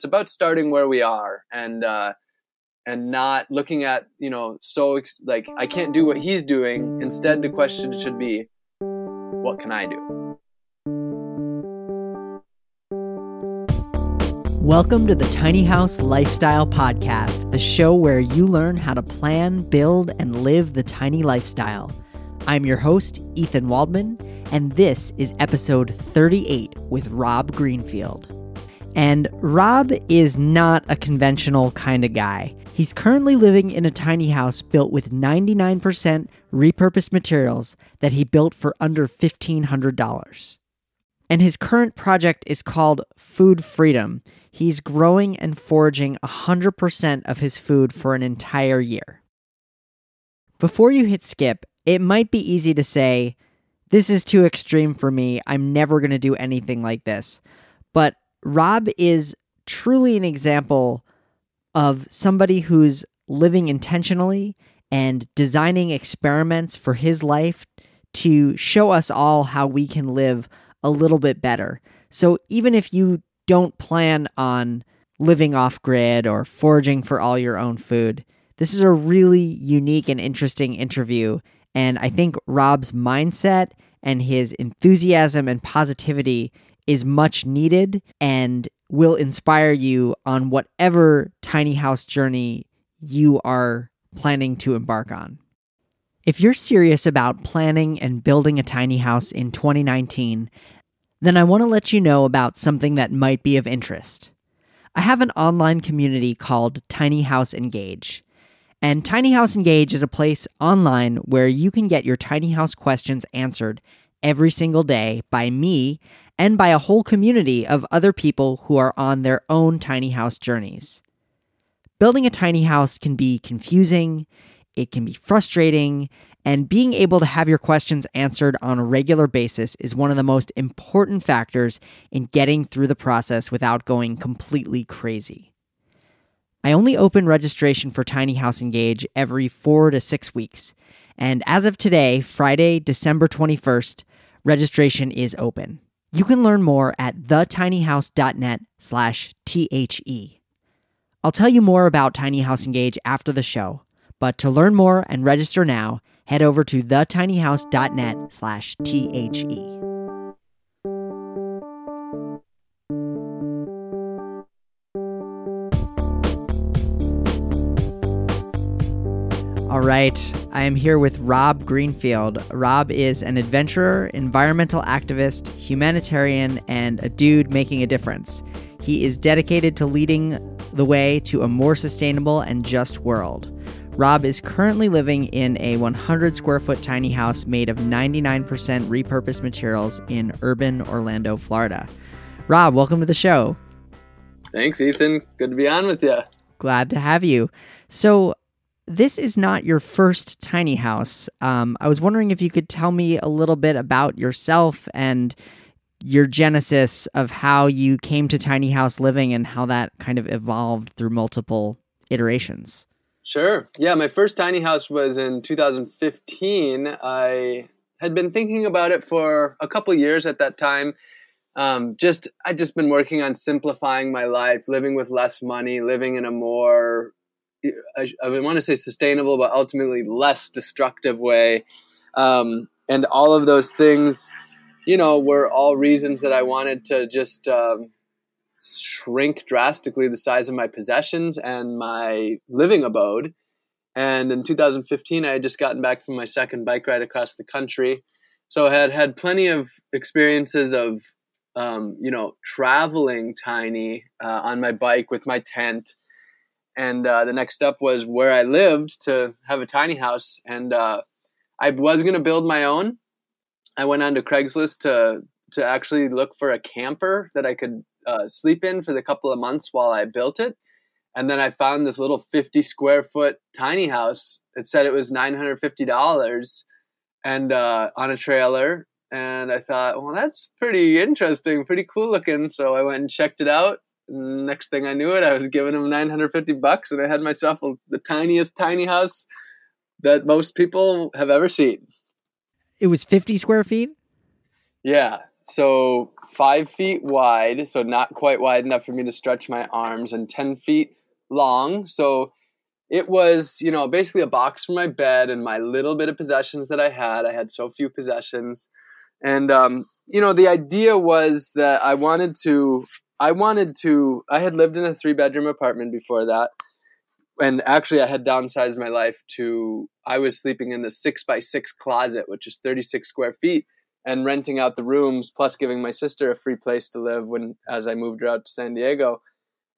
it's about starting where we are and uh, and not looking at you know so ex- like I can't do what he's doing. Instead, the question should be, what can I do? Welcome to the Tiny House Lifestyle Podcast, the show where you learn how to plan, build, and live the tiny lifestyle. I'm your host, Ethan Waldman, and this is episode 38 with Rob Greenfield. And Rob is not a conventional kind of guy. He's currently living in a tiny house built with 99% repurposed materials that he built for under $1,500. And his current project is called Food Freedom. He's growing and foraging 100% of his food for an entire year. Before you hit skip, it might be easy to say, This is too extreme for me. I'm never going to do anything like this. But Rob is truly an example of somebody who's living intentionally and designing experiments for his life to show us all how we can live a little bit better. So even if you don't plan on living off grid or foraging for all your own food, this is a really unique and interesting interview. And I think Rob's mindset and his enthusiasm and positivity is much needed and will inspire you on whatever tiny house journey you are planning to embark on. If you're serious about planning and building a tiny house in 2019, then I want to let you know about something that might be of interest. I have an online community called Tiny House Engage. And Tiny House Engage is a place online where you can get your tiny house questions answered every single day by me and by a whole community of other people who are on their own tiny house journeys. Building a tiny house can be confusing, it can be frustrating, and being able to have your questions answered on a regular basis is one of the most important factors in getting through the process without going completely crazy. I only open registration for Tiny House Engage every four to six weeks, and as of today, Friday, December 21st, registration is open. You can learn more at thetinyhouse.net slash THE. I'll tell you more about Tiny House Engage after the show, but to learn more and register now, head over to thetinyhouse.net slash THE. All right, I am here with Rob Greenfield. Rob is an adventurer, environmental activist, humanitarian, and a dude making a difference. He is dedicated to leading the way to a more sustainable and just world. Rob is currently living in a 100 square foot tiny house made of 99% repurposed materials in urban Orlando, Florida. Rob, welcome to the show. Thanks, Ethan. Good to be on with you. Glad to have you. So, this is not your first tiny house. Um, I was wondering if you could tell me a little bit about yourself and your genesis of how you came to tiny house living and how that kind of evolved through multiple iterations. Sure. Yeah, my first tiny house was in 2015. I had been thinking about it for a couple years at that time. Um, just I'd just been working on simplifying my life, living with less money, living in a more I, I want to say sustainable, but ultimately less destructive way. Um, and all of those things, you know, were all reasons that I wanted to just um, shrink drastically the size of my possessions and my living abode. And in 2015, I had just gotten back from my second bike ride across the country. So I had had plenty of experiences of, um, you know, traveling tiny uh, on my bike with my tent and uh, the next step was where I lived to have a tiny house, and uh, I was going to build my own. I went on to Craigslist to to actually look for a camper that I could uh, sleep in for the couple of months while I built it, and then I found this little fifty square foot tiny house. It said it was nine hundred fifty dollars, and uh, on a trailer. And I thought, well, that's pretty interesting, pretty cool looking. So I went and checked it out next thing I knew it, I was giving him 950 bucks, and I had myself the tiniest tiny house that most people have ever seen. It was 50 square feet. Yeah. so five feet wide, so not quite wide enough for me to stretch my arms, and 10 feet long. So it was, you know, basically a box for my bed and my little bit of possessions that I had. I had so few possessions. And, um, you know, the idea was that I wanted to, I wanted to, I had lived in a three bedroom apartment before that. And actually, I had downsized my life to, I was sleeping in the six by six closet, which is 36 square feet and renting out the rooms plus giving my sister a free place to live when as I moved her out to San Diego.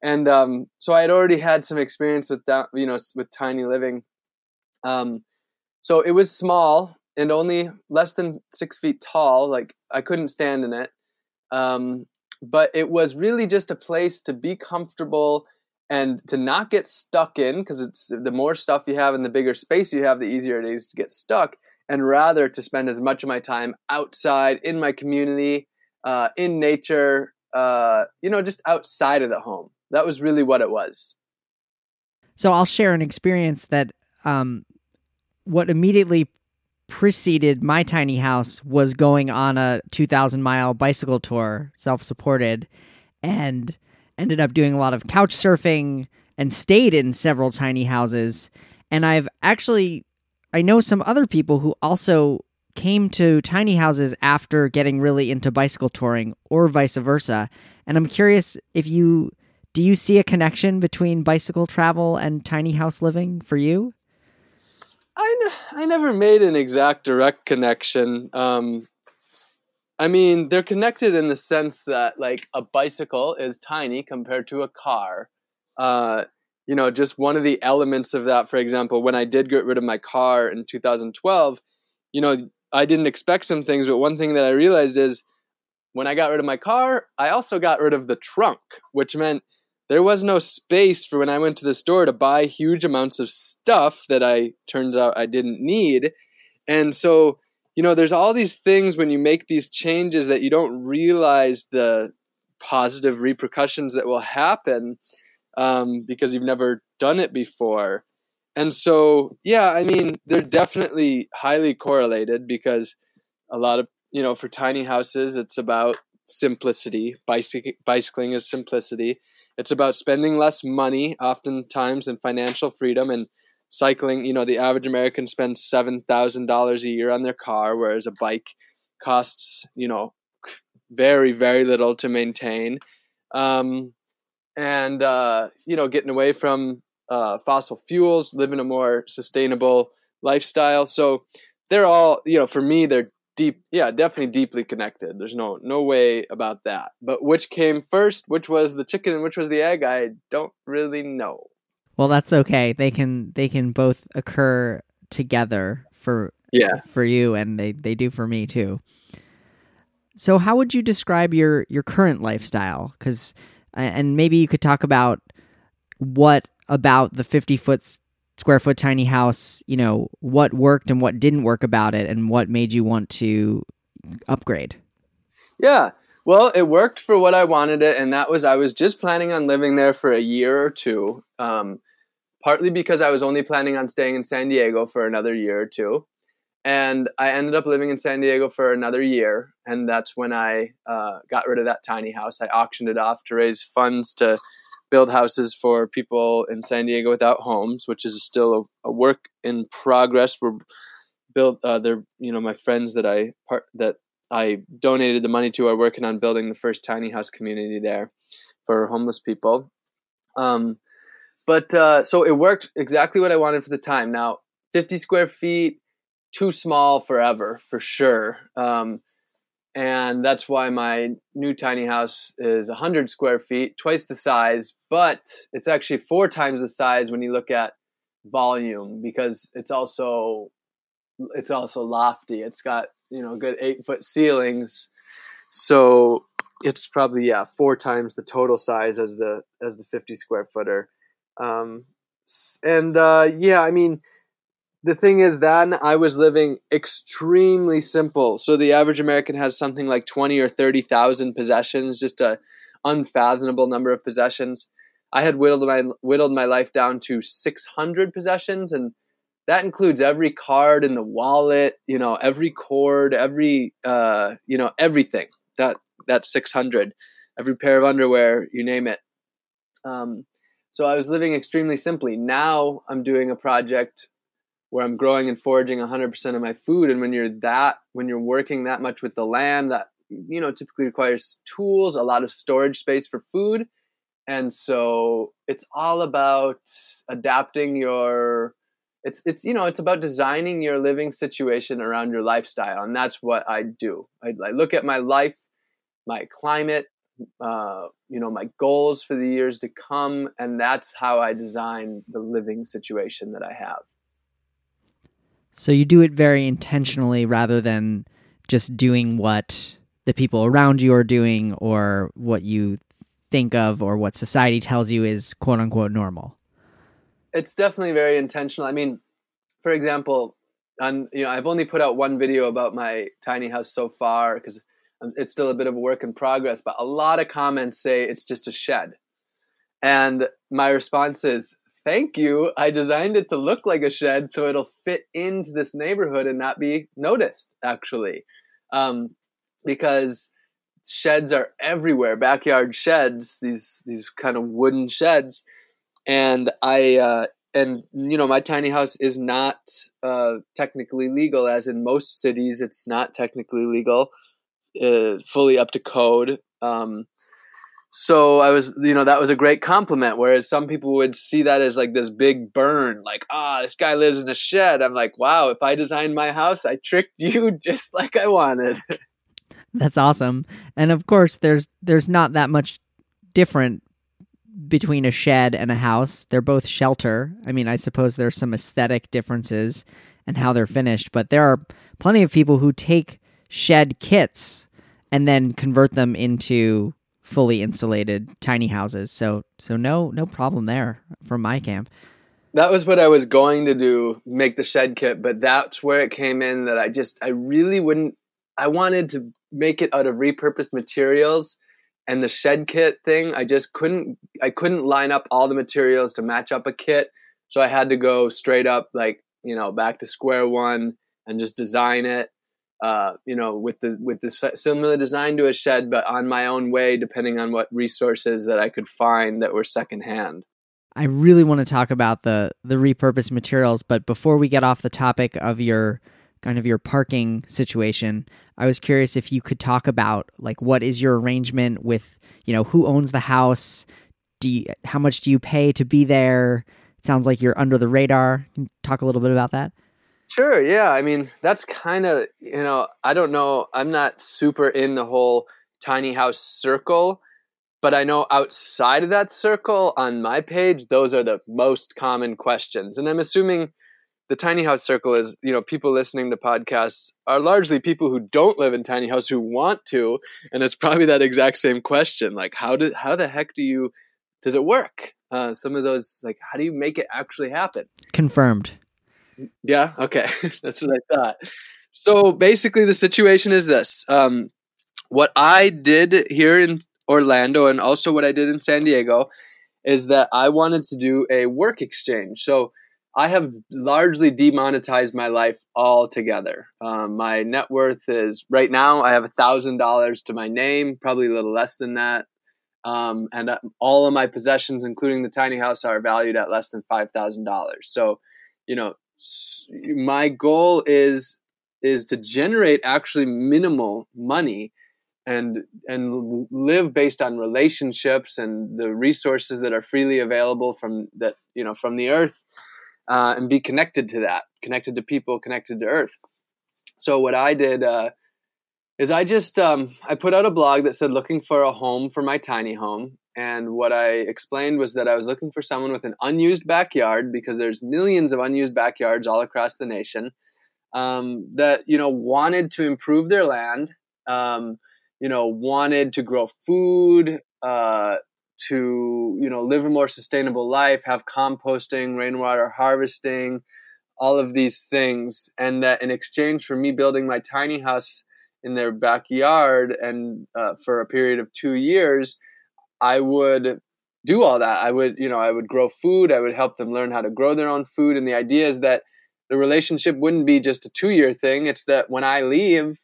And um, so I had already had some experience with that, you know, with tiny living. Um, so it was small and only less than six feet tall. Like I couldn't stand in it. Um, but it was really just a place to be comfortable and to not get stuck in because it's the more stuff you have and the bigger space you have, the easier it is to get stuck and rather to spend as much of my time outside in my community, uh, in nature, uh, you know, just outside of the home. That was really what it was. So I'll share an experience that um, what immediately preceded my tiny house was going on a 2,000 mile bicycle tour, self supported, and ended up doing a lot of couch surfing and stayed in several tiny houses. And I've actually I know some other people who also came to tiny houses after getting really into bicycle touring or vice versa. And I'm curious if you do you see a connection between bicycle travel and tiny house living for you? I, n- I never made an exact direct connection. Um, I mean, they're connected in the sense that like a bicycle is tiny compared to a car. Uh, you know, just one of the elements of that, for example, when I did get rid of my car in 2012, you know, I didn't expect some things, but one thing that I realized is when I got rid of my car, I also got rid of the trunk, which meant there was no space for when I went to the store to buy huge amounts of stuff that I turns out I didn't need. And so, you know, there's all these things when you make these changes that you don't realize the positive repercussions that will happen um, because you've never done it before. And so, yeah, I mean, they're definitely highly correlated because a lot of, you know, for tiny houses, it's about simplicity. Bicyc- bicycling is simplicity. It's about spending less money, oftentimes, and financial freedom. And cycling, you know, the average American spends $7,000 a year on their car, whereas a bike costs, you know, very, very little to maintain. Um, and uh, you know getting away from uh, fossil fuels, living a more sustainable lifestyle. So they're all you know for me they're deep yeah definitely deeply connected. There's no no way about that. But which came first which was the chicken and which was the egg i don't really know. Well that's okay. They can they can both occur together for yeah. for you and they they do for me too. So how would you describe your your current lifestyle? Cuz and maybe you could talk about what about the 50 foot square foot tiny house, you know, what worked and what didn't work about it and what made you want to upgrade. Yeah. Well, it worked for what I wanted it, and that was I was just planning on living there for a year or two. Um, partly because I was only planning on staying in San Diego for another year or two, and I ended up living in San Diego for another year, and that's when I uh, got rid of that tiny house. I auctioned it off to raise funds to build houses for people in San Diego without homes, which is still a, a work in progress. We're built. Uh, they're you know my friends that I part that I donated the money to are working on building the first tiny house community there for homeless people. Um, but uh, so it worked exactly what I wanted for the time. Now, 50 square feet too small forever for sure. Um, and that's why my new tiny house is 100 square feet, twice the size, but it's actually four times the size when you look at volume because it's also it's also lofty. It's got you know good eight foot ceilings, so it's probably yeah four times the total size as the as the 50 square footer. Um, and uh, yeah, I mean the thing is then I was living extremely simple. So the average American has something like 20 or 30,000 possessions, just a unfathomable number of possessions. I had whittled my whittled my life down to 600 possessions and that includes every card in the wallet, you know, every cord, every uh, you know, everything. that that 600 every pair of underwear you name it um, so i was living extremely simply now i'm doing a project where i'm growing and foraging 100% of my food. And when you're that when you're working that much with the land that you know typically requires tools a lot of storage space for food. And so it's all about adapting your it's it's you know it's about designing your living situation around your lifestyle. And that's what i do. I, I look at my life my climate uh, you know my goals for the years to come. And that's how i design the living situation that i have so you do it very intentionally rather than just doing what the people around you are doing or what you think of or what society tells you is quote unquote normal it's definitely very intentional. I mean, for example, on you know, I've only put out one video about my tiny house so far because um, it's still a bit of a work in progress. But a lot of comments say it's just a shed, and my response is, "Thank you. I designed it to look like a shed so it'll fit into this neighborhood and not be noticed. Actually, um, because." sheds are everywhere backyard sheds these these kind of wooden sheds and I uh, and you know my tiny house is not uh, technically legal, as in most cities, it's not technically legal, uh, fully up to code. Um, so I was, you know, that was a great compliment. Whereas some people would see that as like this big burn, like, ah, oh, this guy lives in a shed. I'm like, wow, if I designed my house, I tricked you just like I wanted. That's awesome. And of course, there's there's not that much different between a shed and a house. They're both shelter. I mean, I suppose there's some aesthetic differences and how they're finished, but there are plenty of people who take shed kits and then convert them into fully insulated tiny houses. So so no no problem there from my camp. That was what I was going to do, make the shed kit, but that's where it came in that I just I really wouldn't I wanted to make it out of repurposed materials and the shed kit thing i just couldn't i couldn't line up all the materials to match up a kit so i had to go straight up like you know back to square one and just design it uh, you know with the with the similar design to a shed but on my own way depending on what resources that i could find that were secondhand i really want to talk about the the repurposed materials but before we get off the topic of your kind of your parking situation, I was curious if you could talk about like what is your arrangement with, you know, who owns the house? Do you, how much do you pay to be there? It sounds like you're under the radar. talk a little bit about that? Sure, yeah. I mean, that's kind of, you know, I don't know, I'm not super in the whole tiny house circle, but I know outside of that circle on my page, those are the most common questions. And I'm assuming the tiny house circle is you know people listening to podcasts are largely people who don't live in tiny house who want to and it's probably that exact same question like how do how the heck do you does it work uh, some of those like how do you make it actually happen confirmed yeah okay that's what i thought so basically the situation is this um, what i did here in orlando and also what i did in san diego is that i wanted to do a work exchange so I have largely demonetized my life altogether. Um, my net worth is right now I have a thousand dollars to my name, probably a little less than that. Um, and uh, all of my possessions, including the tiny house, are valued at less than five thousand dollars. So, you know, my goal is is to generate actually minimal money and and live based on relationships and the resources that are freely available from that you know from the earth uh, and be connected to that, connected to people, connected to Earth. So what I did uh, is I just um, I put out a blog that said looking for a home for my tiny home, and what I explained was that I was looking for someone with an unused backyard because there's millions of unused backyards all across the nation um, that you know wanted to improve their land. Um, you know, wanted to grow food, uh, to you know live a more sustainable life have composting rainwater harvesting all of these things and that in exchange for me building my tiny house in their backyard and uh, for a period of two years i would do all that i would you know i would grow food i would help them learn how to grow their own food and the idea is that the relationship wouldn't be just a two year thing it's that when i leave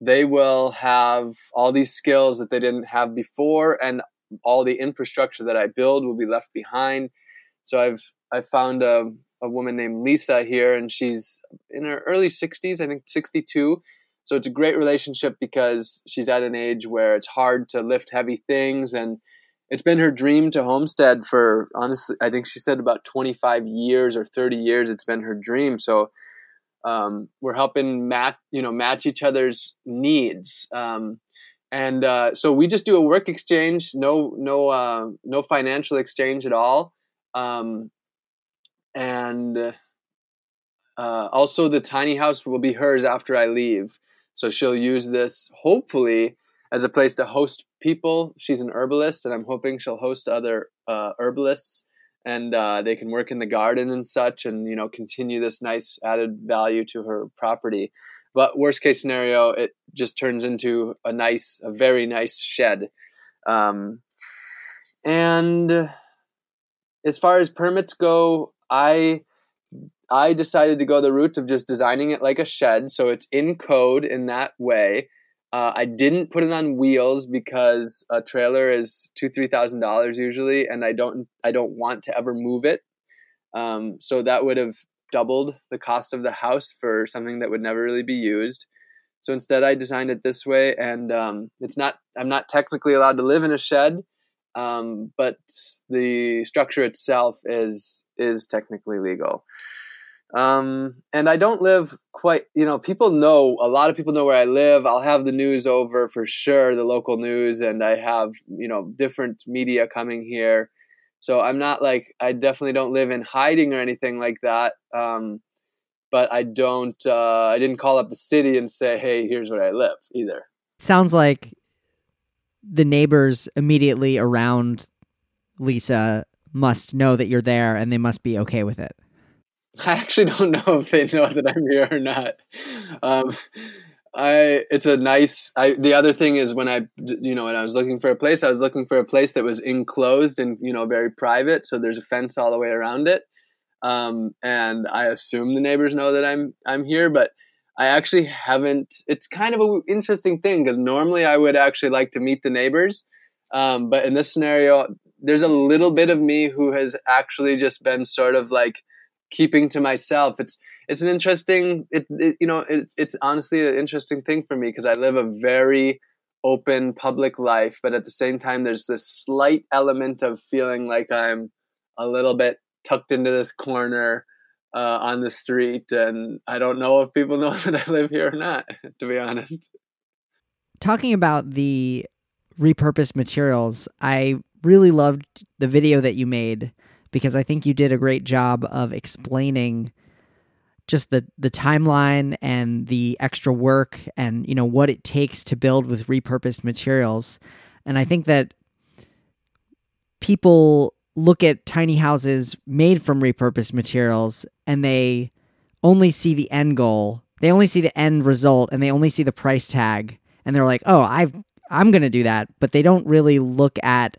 they will have all these skills that they didn't have before, and all the infrastructure that I build will be left behind. So I've I found a, a woman named Lisa here, and she's in her early 60s, I think 62. So it's a great relationship because she's at an age where it's hard to lift heavy things, and it's been her dream to homestead for honestly, I think she said about 25 years or 30 years. It's been her dream. So um, we're helping match, you know, match each other's needs. Um, and uh, so we just do a work exchange, no, no, uh, no financial exchange at all. Um, and uh, also, the tiny house will be hers after I leave. So she'll use this hopefully as a place to host people. She's an herbalist, and I'm hoping she'll host other uh, herbalists, and uh, they can work in the garden and such, and you know continue this nice added value to her property. But worst case scenario, it just turns into a nice, a very nice shed. Um, and as far as permits go, I I decided to go the route of just designing it like a shed, so it's in code in that way. Uh, I didn't put it on wheels because a trailer is two three thousand dollars usually, and I don't I don't want to ever move it. Um, so that would have doubled the cost of the house for something that would never really be used. So instead, I designed it this way, and um, it's not I'm not technically allowed to live in a shed, um, but the structure itself is is technically legal. Um, and I don't live quite, you know, people know, a lot of people know where I live. I'll have the news over for sure, the local news, and I have, you know, different media coming here. So I'm not like, I definitely don't live in hiding or anything like that. Um, but I don't, uh, I didn't call up the city and say, hey, here's where I live either. Sounds like the neighbors immediately around Lisa must know that you're there and they must be okay with it. I actually don't know if they know that I'm here or not. Um, I it's a nice. I the other thing is when I you know when I was looking for a place, I was looking for a place that was enclosed and you know very private. So there's a fence all the way around it, um, and I assume the neighbors know that I'm I'm here, but. I actually haven't. It's kind of an interesting thing because normally I would actually like to meet the neighbors, um, but in this scenario, there's a little bit of me who has actually just been sort of like keeping to myself. It's it's an interesting it, it you know it, it's honestly an interesting thing for me because I live a very open public life, but at the same time there's this slight element of feeling like I'm a little bit tucked into this corner uh, on the street, and I don't know if people know that I live here or not. To be honest, talking about the repurposed materials, I really loved the video that you made because I think you did a great job of explaining just the the timeline and the extra work and you know what it takes to build with repurposed materials. And I think that people look at tiny houses made from repurposed materials and they only see the end goal. They only see the end result and they only see the price tag and they're like, "Oh, I I'm going to do that." But they don't really look at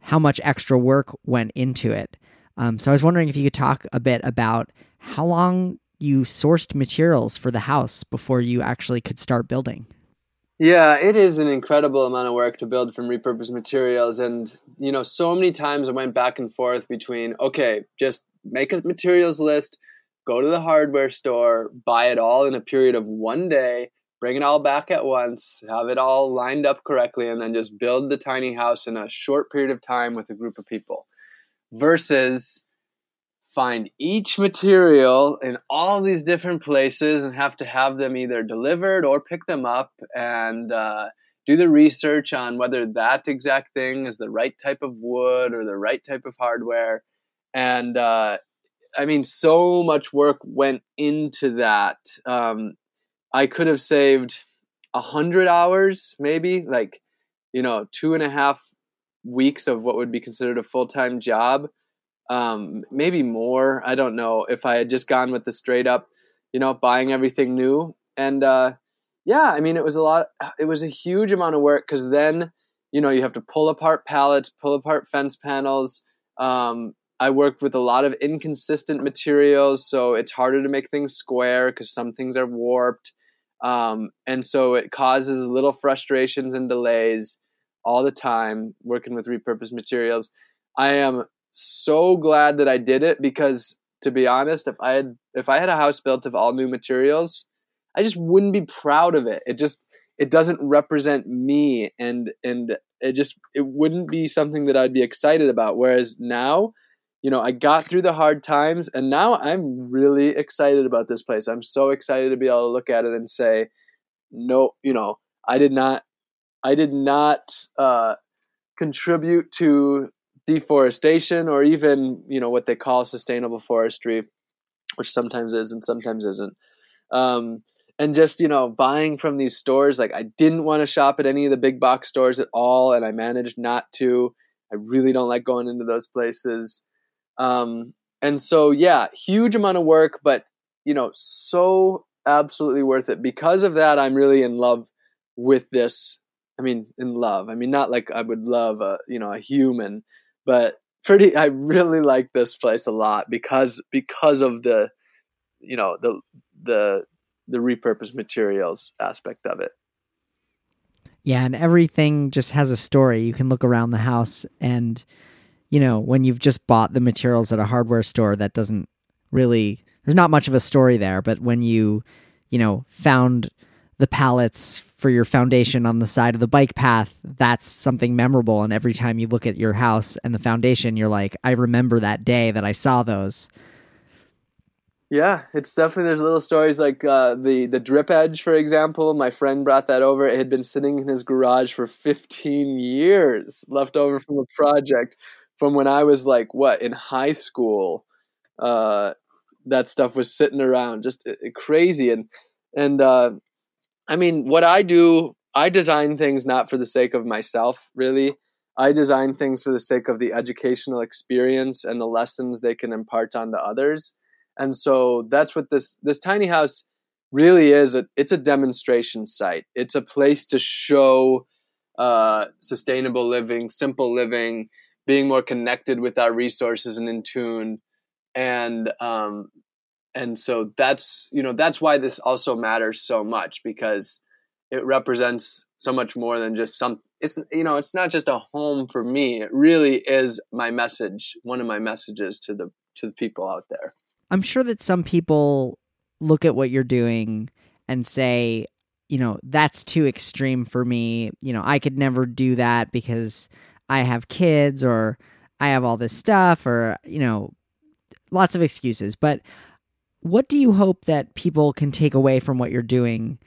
how much extra work went into it. Um, so I was wondering if you could talk a bit about how long you sourced materials for the house before you actually could start building. Yeah, it is an incredible amount of work to build from repurposed materials. And, you know, so many times I went back and forth between, okay, just make a materials list, go to the hardware store, buy it all in a period of one day, bring it all back at once, have it all lined up correctly, and then just build the tiny house in a short period of time with a group of people. Versus find each material in all these different places and have to have them either delivered or pick them up and uh, do the research on whether that exact thing is the right type of wood or the right type of hardware. And uh, I mean, so much work went into that. Um, I could have saved a hundred hours, maybe like, you know, two and a half weeks of what would be considered a full time job. Um, maybe more. I don't know if I had just gone with the straight up, you know, buying everything new. And uh, yeah, I mean, it was a lot. It was a huge amount of work because then, you know, you have to pull apart pallets, pull apart fence panels. Um, I worked with a lot of inconsistent materials, so it's harder to make things square because some things are warped. Um, and so it causes little frustrations and delays all the time working with repurposed materials. I am so glad that I did it because to be honest, if I had if I had a house built of all new materials, I just wouldn't be proud of it. It just it doesn't represent me and and it just it wouldn't be something that I'd be excited about whereas now you know, I got through the hard times and now I'm really excited about this place. I'm so excited to be able to look at it and say, no, you know, I did not, I did not uh, contribute to deforestation or even, you know, what they call sustainable forestry, which sometimes is and sometimes isn't. Um, and just, you know, buying from these stores, like I didn't want to shop at any of the big box stores at all. And I managed not to. I really don't like going into those places. Um, and so, yeah, huge amount of work, but you know, so absolutely worth it. Because of that, I'm really in love with this. I mean, in love. I mean, not like I would love a you know a human, but pretty. I really like this place a lot because because of the you know the the the repurposed materials aspect of it. Yeah, and everything just has a story. You can look around the house and you know, when you've just bought the materials at a hardware store, that doesn't really, there's not much of a story there. But when you, you know, found the pallets for your foundation on the side of the bike path, that's something memorable. And every time you look at your house and the foundation, you're like, I remember that day that I saw those. Yeah, it's definitely there's little stories like uh, the the drip edge, for example. My friend brought that over. It had been sitting in his garage for 15 years, left over from a project from when I was like what in high school. Uh, that stuff was sitting around, just uh, crazy. And and uh, I mean, what I do, I design things not for the sake of myself, really. I design things for the sake of the educational experience and the lessons they can impart onto others. And so that's what this this tiny house really is. A, it's a demonstration site. It's a place to show uh, sustainable living, simple living, being more connected with our resources and in tune. And um and so that's you know that's why this also matters so much because it represents so much more than just some it's you know it's not just a home for me. It really is my message one of my messages to the to the people out there. I'm sure that some people look at what you're doing and say you know that's too extreme for me. You know i could never do that because I have kids or I have all this stuff or, you know, lots of excuses. But what do you hope that people can take away from what you're doing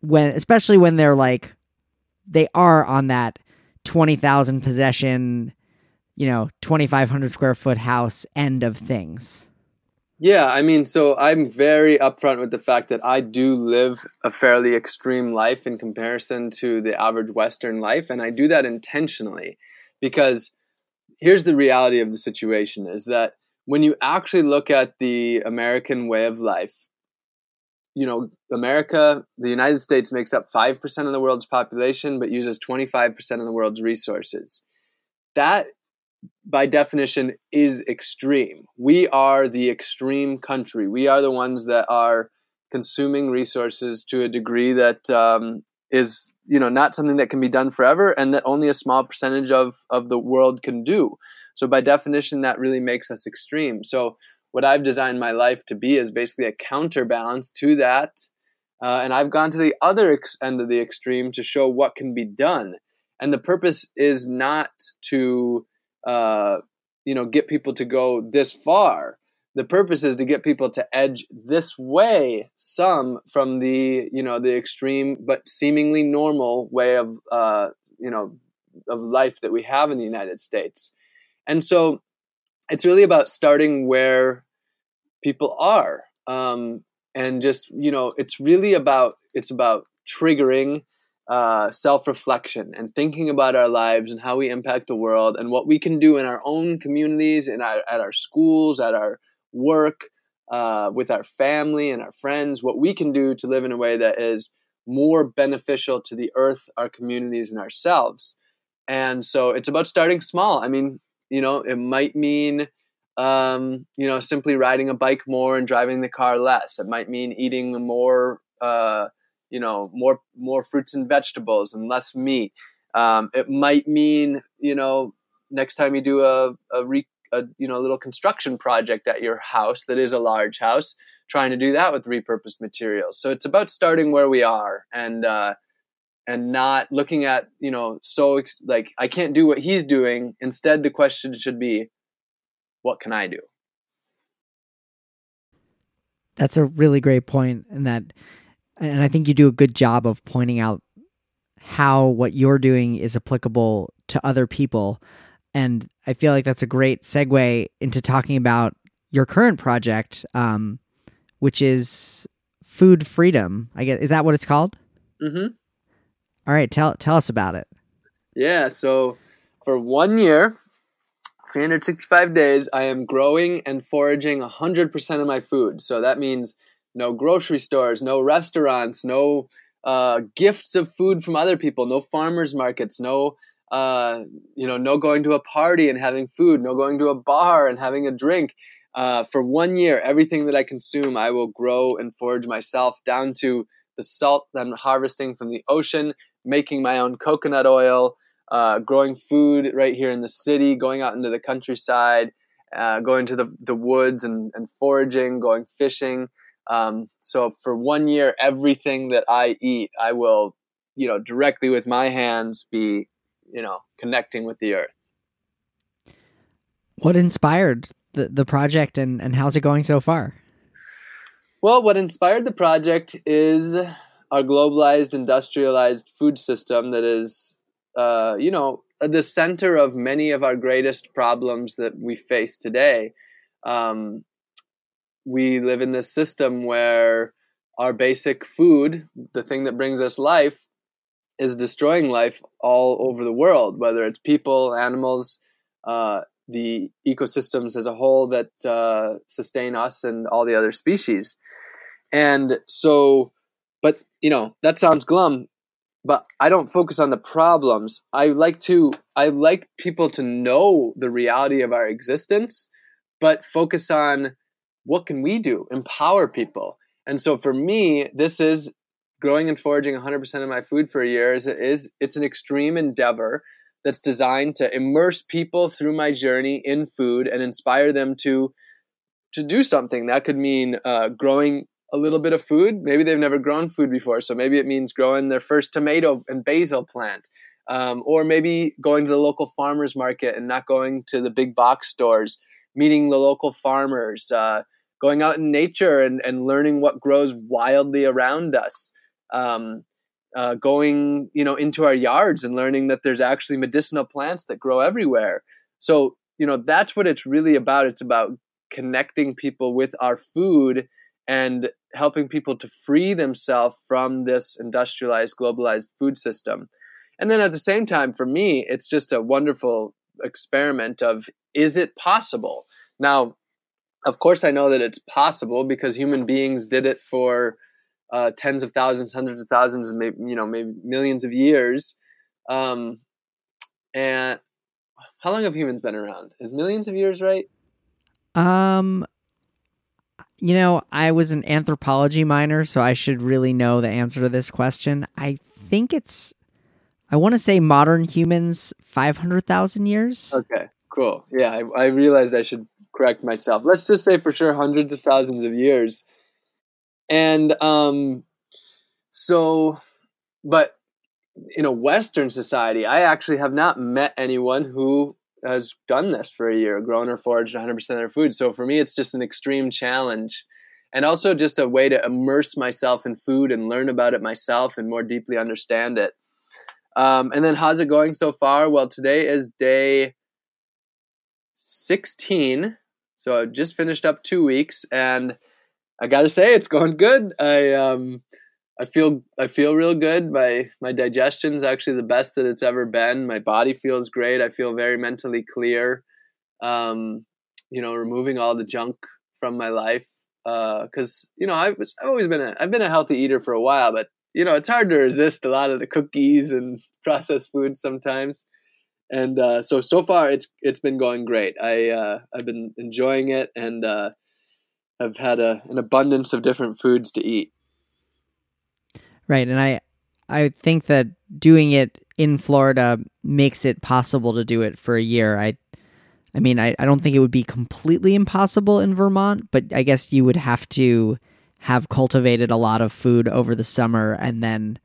when especially when they're like they are on that 20,000 possession, you know, 2500 square foot house end of things? Yeah, I mean, so I'm very upfront with the fact that I do live a fairly extreme life in comparison to the average Western life, and I do that intentionally because here's the reality of the situation is that when you actually look at the American way of life, you know, America, the United States makes up 5% of the world's population, but uses 25% of the world's resources. That by definition is extreme. We are the extreme country. We are the ones that are consuming resources to a degree that um, is you know not something that can be done forever, and that only a small percentage of of the world can do. So by definition, that really makes us extreme. So what I've designed my life to be is basically a counterbalance to that. Uh, and I've gone to the other ex- end of the extreme to show what can be done. And the purpose is not to uh, you know get people to go this far. The purpose is to get people to edge this way some from the you know the extreme but seemingly normal way of uh, you know of life that we have in the united states. And so it's really about starting where people are um, and just you know it's really about it's about triggering uh, self reflection and thinking about our lives and how we impact the world and what we can do in our own communities and at our schools, at our work, uh, with our family and our friends, what we can do to live in a way that is more beneficial to the earth, our communities, and ourselves. And so it's about starting small. I mean, you know, it might mean, um, you know, simply riding a bike more and driving the car less. It might mean eating more. Uh, you know more more fruits and vegetables and less meat. Um, it might mean you know next time you do a a, re, a you know a little construction project at your house that is a large house, trying to do that with repurposed materials. So it's about starting where we are and uh, and not looking at you know so ex- like I can't do what he's doing. Instead, the question should be, what can I do? That's a really great point, and that, and I think you do a good job of pointing out how what you're doing is applicable to other people. And I feel like that's a great segue into talking about your current project, um, which is food freedom. I guess is that what it's called? Mm-hmm. All right, tell tell us about it. Yeah, so for one year, 365 days, I am growing and foraging 100% of my food. So that means no grocery stores, no restaurants, no uh, gifts of food from other people, no farmers markets, no uh, you know, no going to a party and having food, no going to a bar and having a drink. Uh, for one year, everything that I consume, I will grow and forage myself down to the salt that I'm harvesting from the ocean, making my own coconut oil, uh, growing food right here in the city, going out into the countryside, uh, going to the, the woods and, and foraging, going fishing. Um, so for one year, everything that I eat, I will, you know, directly with my hands be, you know, connecting with the earth. What inspired the, the project and, and how's it going so far? Well, what inspired the project is our globalized, industrialized food system that is uh, you know, the center of many of our greatest problems that we face today. Um, we live in this system where our basic food, the thing that brings us life, is destroying life all over the world, whether it's people, animals, uh, the ecosystems as a whole that uh, sustain us and all the other species. And so, but you know, that sounds glum but I don't focus on the problems. I like to I like people to know the reality of our existence, but focus on what can we do? Empower people. And so for me, this is growing and foraging 100% of my food for a year is, is it's an extreme endeavor that's designed to immerse people through my journey in food and inspire them to to do something that could mean uh, growing a little bit of food. Maybe they've never grown food before, so maybe it means growing their first tomato and basil plant. Um, or maybe going to the local farmers market and not going to the big box stores, meeting the local farmers, uh, going out in nature and, and learning what grows wildly around us. Um, uh, going, you know, into our yards and learning that there's actually medicinal plants that grow everywhere. So, you know, that's what it's really about. It's about connecting people with our food and helping people to free themselves from this industrialized, globalized food system. And then at the same time, for me, it's just a wonderful experiment of is it possible? Now, of course, I know that it's possible because human beings did it for uh, tens of thousands, hundreds of thousands, maybe you know, maybe millions of years. Um, and how long have humans been around? Is millions of years right? Um, you know, I was an anthropology minor, so I should really know the answer to this question. I think it's, I want to say modern humans, 500,000 years. Okay, cool. Yeah, I, I realized I should correct myself. Let's just say for sure hundreds of thousands of years. And um, so, but in a Western society, I actually have not met anyone who has done this for a year, grown or foraged 100% of their food. So for me, it's just an extreme challenge and also just a way to immerse myself in food and learn about it myself and more deeply understand it. Um, and then how's it going so far? Well, today is day 16. So I just finished up two weeks and I gotta say it's going good. I um, I feel I feel real good. My my digestion is actually the best that it's ever been. My body feels great. I feel very mentally clear. Um, you know, removing all the junk from my life because uh, you know I was I've always been a I've been a healthy eater for a while, but you know it's hard to resist a lot of the cookies and processed foods sometimes. And uh, so so far it's it's been going great. I uh, I've been enjoying it and uh, I've had a, an abundance of different foods to eat. Right, and I I think that doing it in Florida makes it possible to do it for a year. I I mean, I, I don't think it would be completely impossible in Vermont, but I guess you would have to have cultivated a lot of food over the summer and then,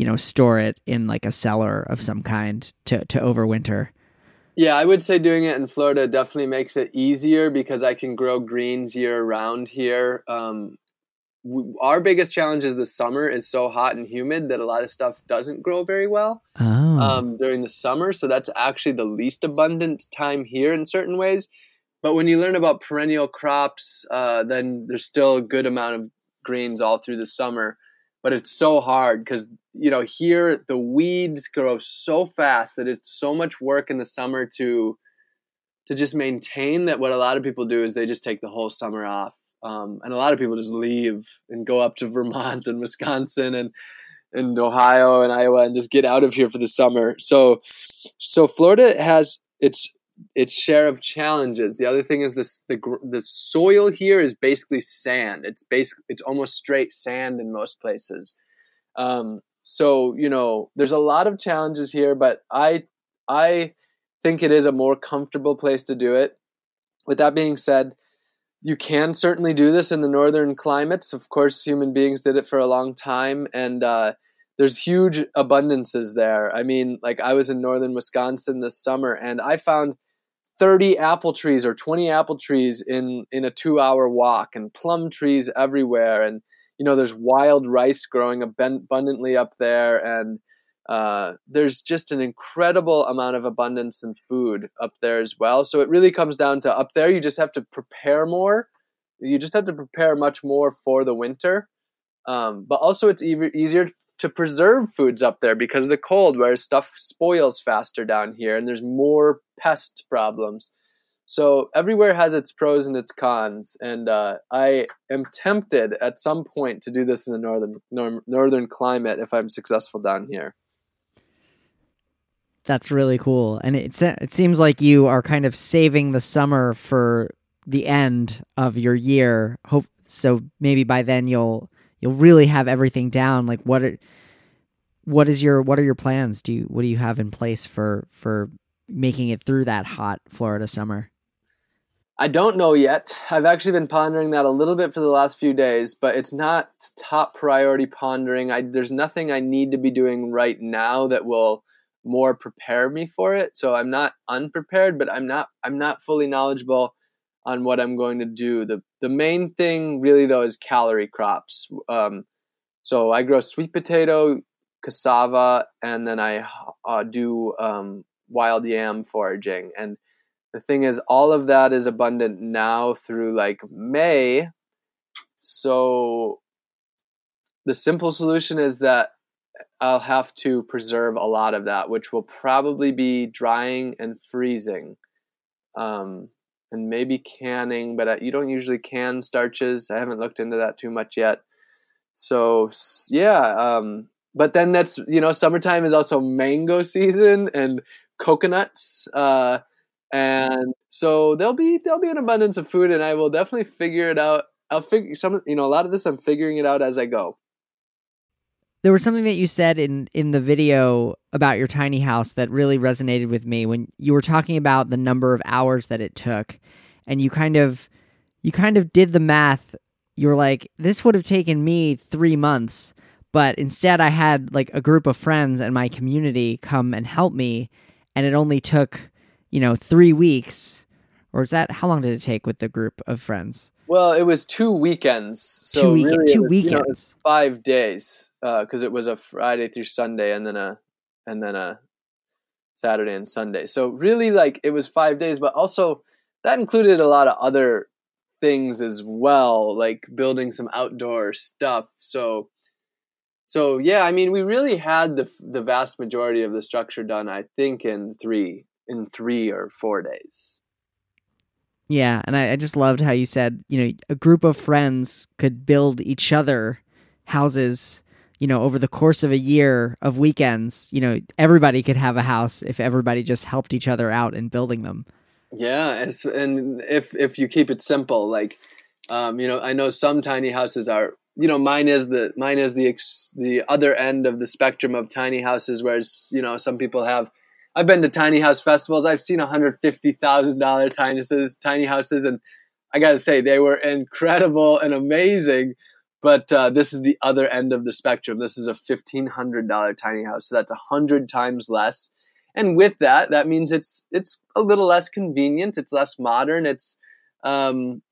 you know, store it in like a cellar of some kind to, to overwinter. Yeah, I would say doing it in Florida definitely makes it easier because I can grow greens year round here. Um, our biggest challenge is the summer is so hot and humid that a lot of stuff doesn't grow very well oh. um, during the summer. So that's actually the least abundant time here in certain ways. But when you learn about perennial crops, uh, then there's still a good amount of greens all through the summer. But it's so hard because you know here the weeds grow so fast that it's so much work in the summer to to just maintain that. What a lot of people do is they just take the whole summer off um, and a lot of people just leave and go up to Vermont and Wisconsin and and Ohio and Iowa and just get out of here for the summer. So so Florida has its its share of challenges. The other thing is this the the soil here is basically sand. It's basically it's almost straight sand in most places. Um, so you know there's a lot of challenges here, but I I think it is a more comfortable place to do it. With that being said, you can certainly do this in the northern climates. Of course, human beings did it for a long time, and uh, there's huge abundances there. I mean, like I was in northern Wisconsin this summer, and I found 30 apple trees or 20 apple trees in in a two hour walk, and plum trees everywhere, and you know, there's wild rice growing abundantly up there, and uh, there's just an incredible amount of abundance and food up there as well. So it really comes down to up there, you just have to prepare more. You just have to prepare much more for the winter. Um, but also, it's e- easier to preserve foods up there because of the cold, whereas stuff spoils faster down here and there's more pest problems. So everywhere has its pros and its cons, and uh, I am tempted at some point to do this in the northern nor- northern climate if I'm successful down here. That's really cool. And it it seems like you are kind of saving the summer for the end of your year. Hope so maybe by then you'll you'll really have everything down. Like what are, what is your what are your plans? Do you what do you have in place for for making it through that hot Florida summer? I don't know yet. I've actually been pondering that a little bit for the last few days, but it's not top priority pondering. I, there's nothing I need to be doing right now that will more prepare me for it. So I'm not unprepared, but I'm not I'm not fully knowledgeable on what I'm going to do. The the main thing really though is calorie crops. Um, so I grow sweet potato, cassava, and then I uh, do um, wild yam foraging. And the thing is, all of that is abundant now through like May. So the simple solution is that I'll have to preserve a lot of that, which will probably be drying and freezing, um, and maybe canning. But you don't usually can starches. I haven't looked into that too much yet. So yeah, um, but then that's you know summertime is also mango season and coconuts, uh, and so there'll be there'll be an abundance of food, and I will definitely figure it out. I'll figure some you know a lot of this I'm figuring it out as I go there was something that you said in in the video about your tiny house that really resonated with me when you were talking about the number of hours that it took and you kind of you kind of did the math. You were like this would have taken me 3 months but instead I had like a group of friends and my community come and help me and it only took you know 3 weeks. Or is that how long did it take with the group of friends well, it was two weekends. So two, week- really two was, weekends. You know, five days because uh, it was a Friday through Sunday and then a and then a Saturday and Sunday. So really, like it was five days, but also that included a lot of other things as well, like building some outdoor stuff. So so yeah, I mean, we really had the the vast majority of the structure done. I think in three in three or four days. Yeah, and I, I, just loved how you said, you know, a group of friends could build each other houses, you know, over the course of a year of weekends. You know, everybody could have a house if everybody just helped each other out in building them. Yeah, and if if you keep it simple, like, um, you know, I know some tiny houses are you know, mine is the mine is the ex, the other end of the spectrum of tiny houses, whereas you know some people have. I've been to tiny house festivals. I've seen one hundred fifty thousand dollar tiny houses, tiny houses, and I got to say they were incredible and amazing. But uh, this is the other end of the spectrum. This is a fifteen hundred dollar tiny house, so that's a hundred times less. And with that, that means it's it's a little less convenient. It's less modern. It's um,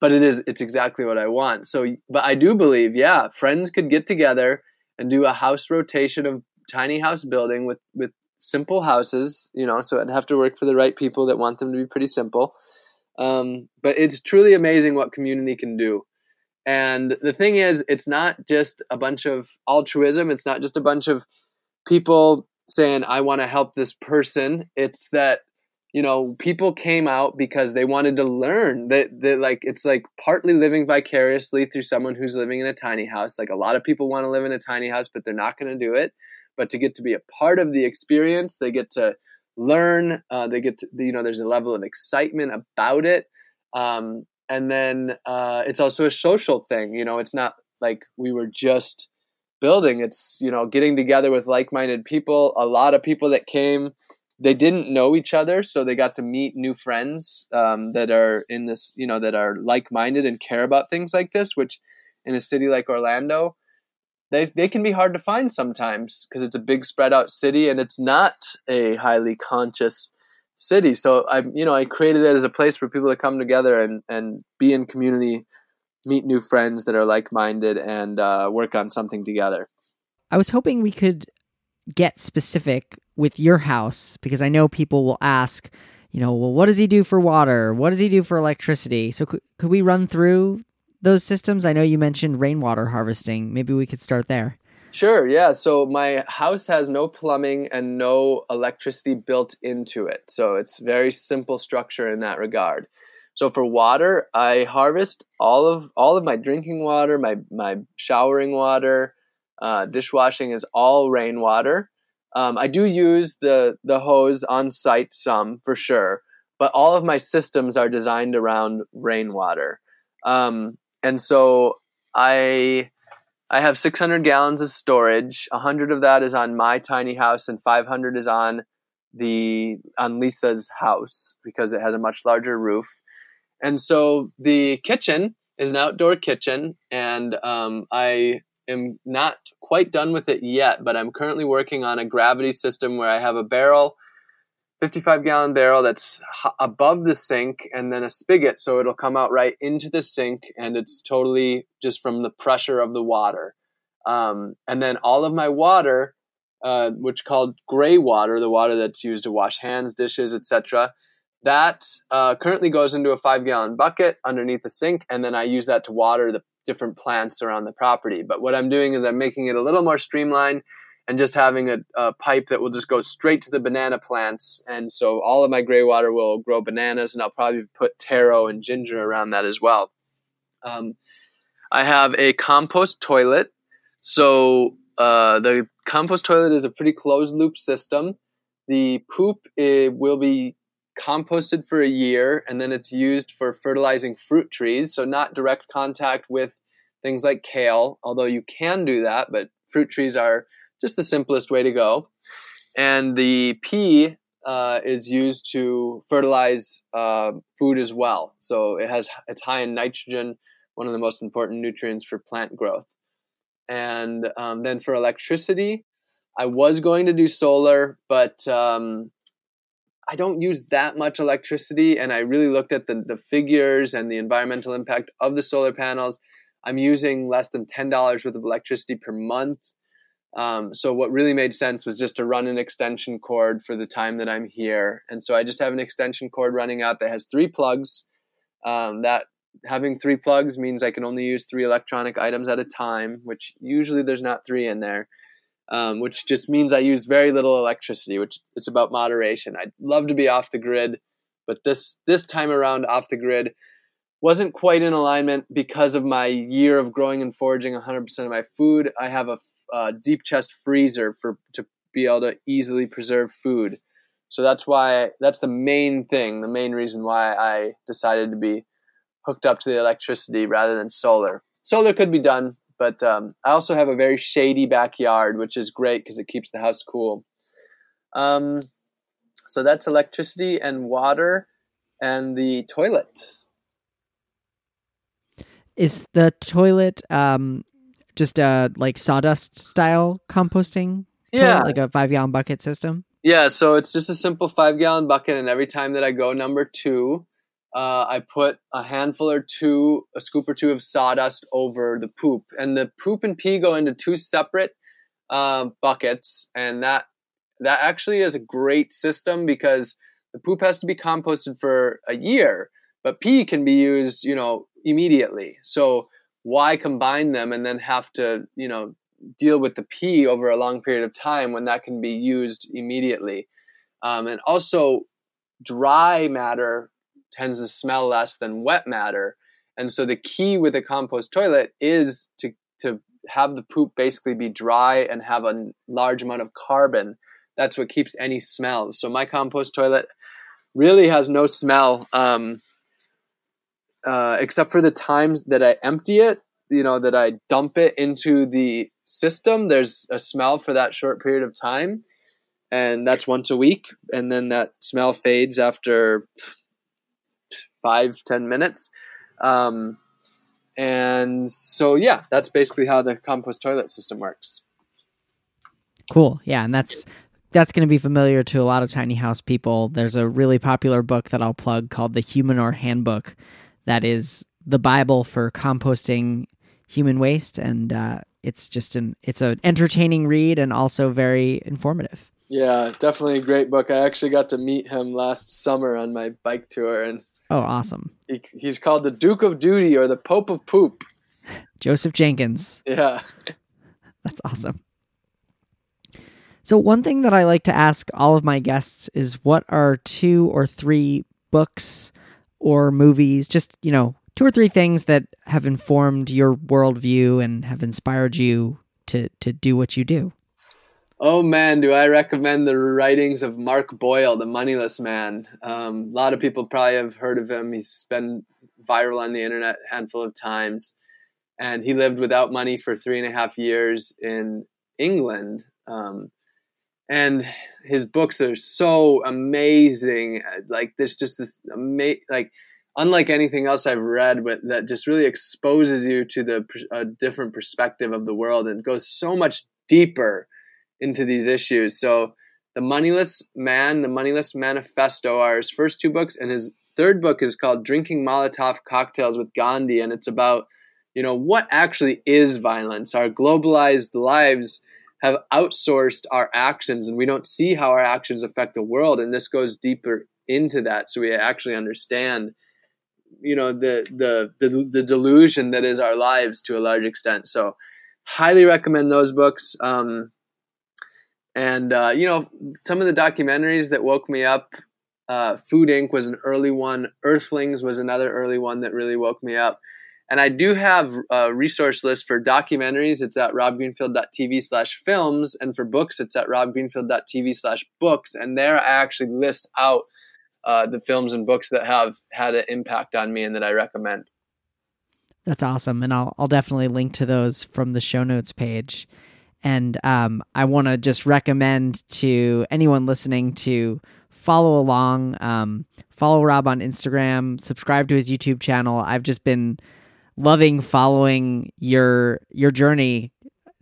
but it is it's exactly what I want. So, but I do believe, yeah, friends could get together and do a house rotation of tiny house building with with simple houses. You know, so it'd have to work for the right people that want them to be pretty simple. Um, but it's truly amazing what community can do. And the thing is, it's not just a bunch of altruism. It's not just a bunch of people saying, I want to help this person. It's that, you know, people came out because they wanted to learn that, that like, it's like partly living vicariously through someone who's living in a tiny house. Like a lot of people want to live in a tiny house, but they're not going to do it. But to get to be a part of the experience, they get to learn. Uh, they get to, you know, there's a level of excitement about it. Um, and then uh, it's also a social thing. You know, it's not like we were just building. It's you know getting together with like-minded people. A lot of people that came, they didn't know each other, so they got to meet new friends um, that are in this. You know, that are like-minded and care about things like this. Which in a city like Orlando, they they can be hard to find sometimes because it's a big spread out city and it's not a highly conscious city. So I, you know, I created it as a place for people to come together and and be in community, meet new friends that are like minded, and uh, work on something together. I was hoping we could get specific with your house because I know people will ask, you know, well, what does he do for water? What does he do for electricity? So could, could we run through those systems? I know you mentioned rainwater harvesting. Maybe we could start there. Sure, yeah. So my house has no plumbing and no electricity built into it. So it's very simple structure in that regard. So for water, I harvest all of all of my drinking water, my my showering water, uh, dishwashing is all rainwater. Um, I do use the the hose on site some for sure, but all of my systems are designed around rainwater, um, and so I I have 600 gallons of storage. 100 of that is on my tiny house, and 500 is on the on Lisa's house because it has a much larger roof. And so the kitchen is an outdoor kitchen, and um, I am not quite done with it yet, but I'm currently working on a gravity system where I have a barrel 55 gallon barrel that's above the sink and then a spigot so it'll come out right into the sink and it's totally just from the pressure of the water. Um, and then all of my water uh, which called gray water the water that's used to wash hands dishes etc that uh, currently goes into a five gallon bucket underneath the sink and then i use that to water the different plants around the property. But what i'm doing is i'm making it a little more streamlined and just having a, a, pipe that will just go straight to the banana plants. And so all of my gray water will grow bananas, and I'll probably put taro and ginger around that as well. Um, I have a compost toilet. So uh, the compost toilet is a pretty closed loop system. The poop will be composted for a year, and then it's used for fertilizing fruit trees. So not direct contact with things like kale, although you can do that, but fruit trees are just the simplest way to go. And the pee uh, is used to fertilize uh, food as well. So it has it's high in nitrogen, one of the most important nutrients for plant growth. And um, then for electricity, I was going to do solar, but um, I don't use that much electricity. And I really looked at the, the figures and the environmental impact of the solar panels. I'm using less than $10 worth of electricity per month um, so what really made sense was just to run an extension cord for the time that I'm here. And so I just have an extension cord running out that has three plugs. Um, that having three plugs means I can only use three electronic items at a time, which usually there's not three in there. Um, which just means I use very little electricity, which it's about moderation. I'd love to be off the grid, but this this time around off the grid wasn't quite in alignment because of my year of growing and foraging 100% of my food. I have a uh, deep chest freezer for to be able to easily preserve food. So that's why that's the main thing, the main reason why I decided to be hooked up to the electricity rather than solar. Solar could be done, But um, I also have a very shady backyard, which is great because it keeps the house cool. Um, so that's electricity and water and the toilet. Is the toilet um, just a like sawdust style composting? Yeah, like a five gallon bucket system. Yeah, so it's just a simple five gallon bucket, and every time that I go number two, uh, I put a handful or two, a scoop or two of sawdust over the poop, and the poop and pee go into two separate uh, buckets, and that that actually is a great system because the poop has to be composted for a year, but pee can be used, you know, immediately. So why combine them and then have to, you know, deal with the pee over a long period of time when that can be used immediately? Um, and also, dry matter tends to smell less than wet matter. And so the key with a compost toilet is to, to have the poop basically be dry and have a large amount of carbon. That's what keeps any smells. So my compost toilet really has no smell. Um, uh, except for the times that I empty it, you know, that I dump it into the system, there's a smell for that short period of time. And that's once a week. And then that smell fades after five, ten minutes. Um, and so, yeah, that's basically how the compost toilet system works. Cool. Yeah. And that's that's going to be familiar to a lot of tiny house people. There's a really popular book that I'll plug called The Humanure Handbook that is the Bible for composting human waste, and uh, it's just an it's an entertaining read and also very informative. Yeah, definitely a great book. I actually got to meet him last summer on my bike tour, and oh, awesome! He, he's called the Duke of Duty or the Pope of Poop. Joseph Jenkins. Yeah, that's awesome. So, one thing that I like to ask all of my guests is what are two or three books or movies, just, you know, two or three things that have informed your worldview and have inspired you to, to do what you do? Oh man, do I recommend the writings of Mark Boyle, the Moneyless Man. Um, a lot of people probably have heard of him. He's been viral on the internet a handful of times. And he lived without money for three and a half years in England. Um, and his books are so amazing. Like there's just this ama- like unlike anything else I've read, but that just really exposes you to the a different perspective of the world and goes so much deeper into these issues. So the Moneyless Man, the Moneyless Manifesto are his first two books, and his third book is called Drinking Molotov Cocktails with Gandhi, and it's about you know what actually is violence, our globalized lives have outsourced our actions and we don't see how our actions affect the world and this goes deeper into that so we actually understand you know the the the, the delusion that is our lives to a large extent. So highly recommend those books um, and uh, you know some of the documentaries that woke me up uh, food inc. was an early one. Earthlings was another early one that really woke me up and I do have a resource list for documentaries. It's at robgreenfield.tv slash films. And for books, it's at robgreenfield.tv slash books. And there I actually list out uh, the films and books that have had an impact on me and that I recommend. That's awesome. And I'll, I'll definitely link to those from the show notes page. And um, I want to just recommend to anyone listening to follow along, um, follow Rob on Instagram, subscribe to his YouTube channel. I've just been loving following your your journey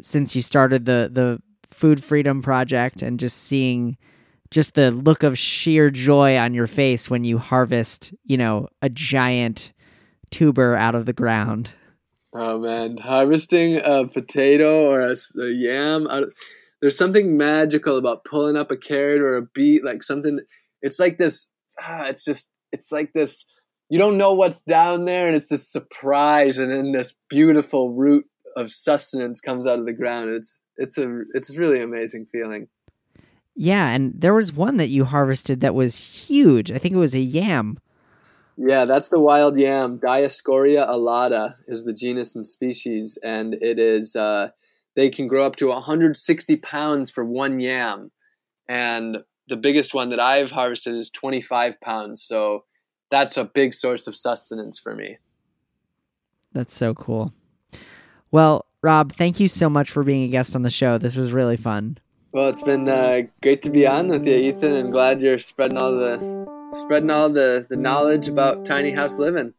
since you started the the food freedom project and just seeing just the look of sheer joy on your face when you harvest, you know, a giant tuber out of the ground. Oh man, harvesting a potato or a, a yam, there's something magical about pulling up a carrot or a beet, like something. It's like this. Ah, it's just. It's like this you don't know what's down there and it's this surprise and then this beautiful root of sustenance comes out of the ground. It's it's a it's really amazing feeling. Yeah and there was one that you harvested that was huge. I think it was a yam. Yeah that's the wild yam. Dioscorea alata is the genus and species and it is uh, they can grow up to 160 pounds for one yam. And the biggest one that i've harvested is 25 pounds so that's a big source of sustenance for me. That's so cool. Well, Rob, thank you so much for being a guest on the show. This was really fun. Well, it's been uh, great to be on with you, Ethan, and glad you're spreading all the spreading all the, the knowledge about tiny house living.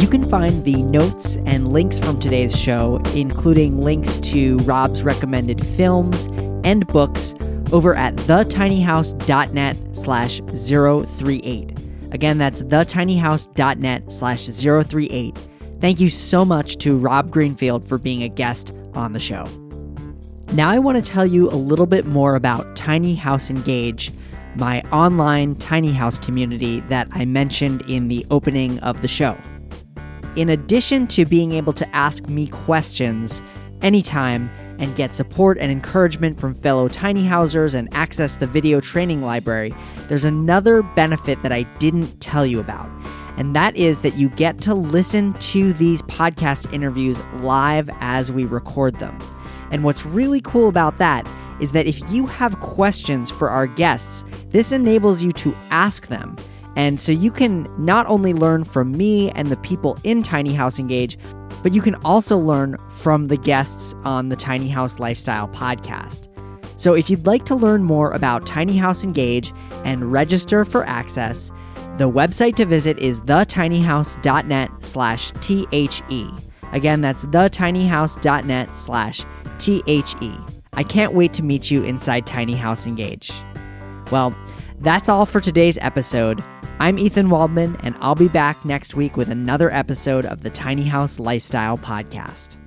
You can find the notes and links from today's show, including links to Rob's recommended films and books, over at thetinyhouse.net slash 038. Again, that's thetinyhouse.net slash 038. Thank you so much to Rob Greenfield for being a guest on the show. Now, I want to tell you a little bit more about Tiny House Engage, my online tiny house community that I mentioned in the opening of the show. In addition to being able to ask me questions anytime and get support and encouragement from fellow tiny housers and access the video training library, there's another benefit that I didn't tell you about. And that is that you get to listen to these podcast interviews live as we record them. And what's really cool about that is that if you have questions for our guests, this enables you to ask them. And so you can not only learn from me and the people in Tiny House Engage, but you can also learn from the guests on the Tiny House Lifestyle podcast. So if you'd like to learn more about Tiny House Engage and register for access, the website to visit is thetinyhouse.net slash THE. Again, that's thetinyhouse.net slash THE. I can't wait to meet you inside Tiny House Engage. Well, that's all for today's episode. I'm Ethan Waldman, and I'll be back next week with another episode of the Tiny House Lifestyle Podcast.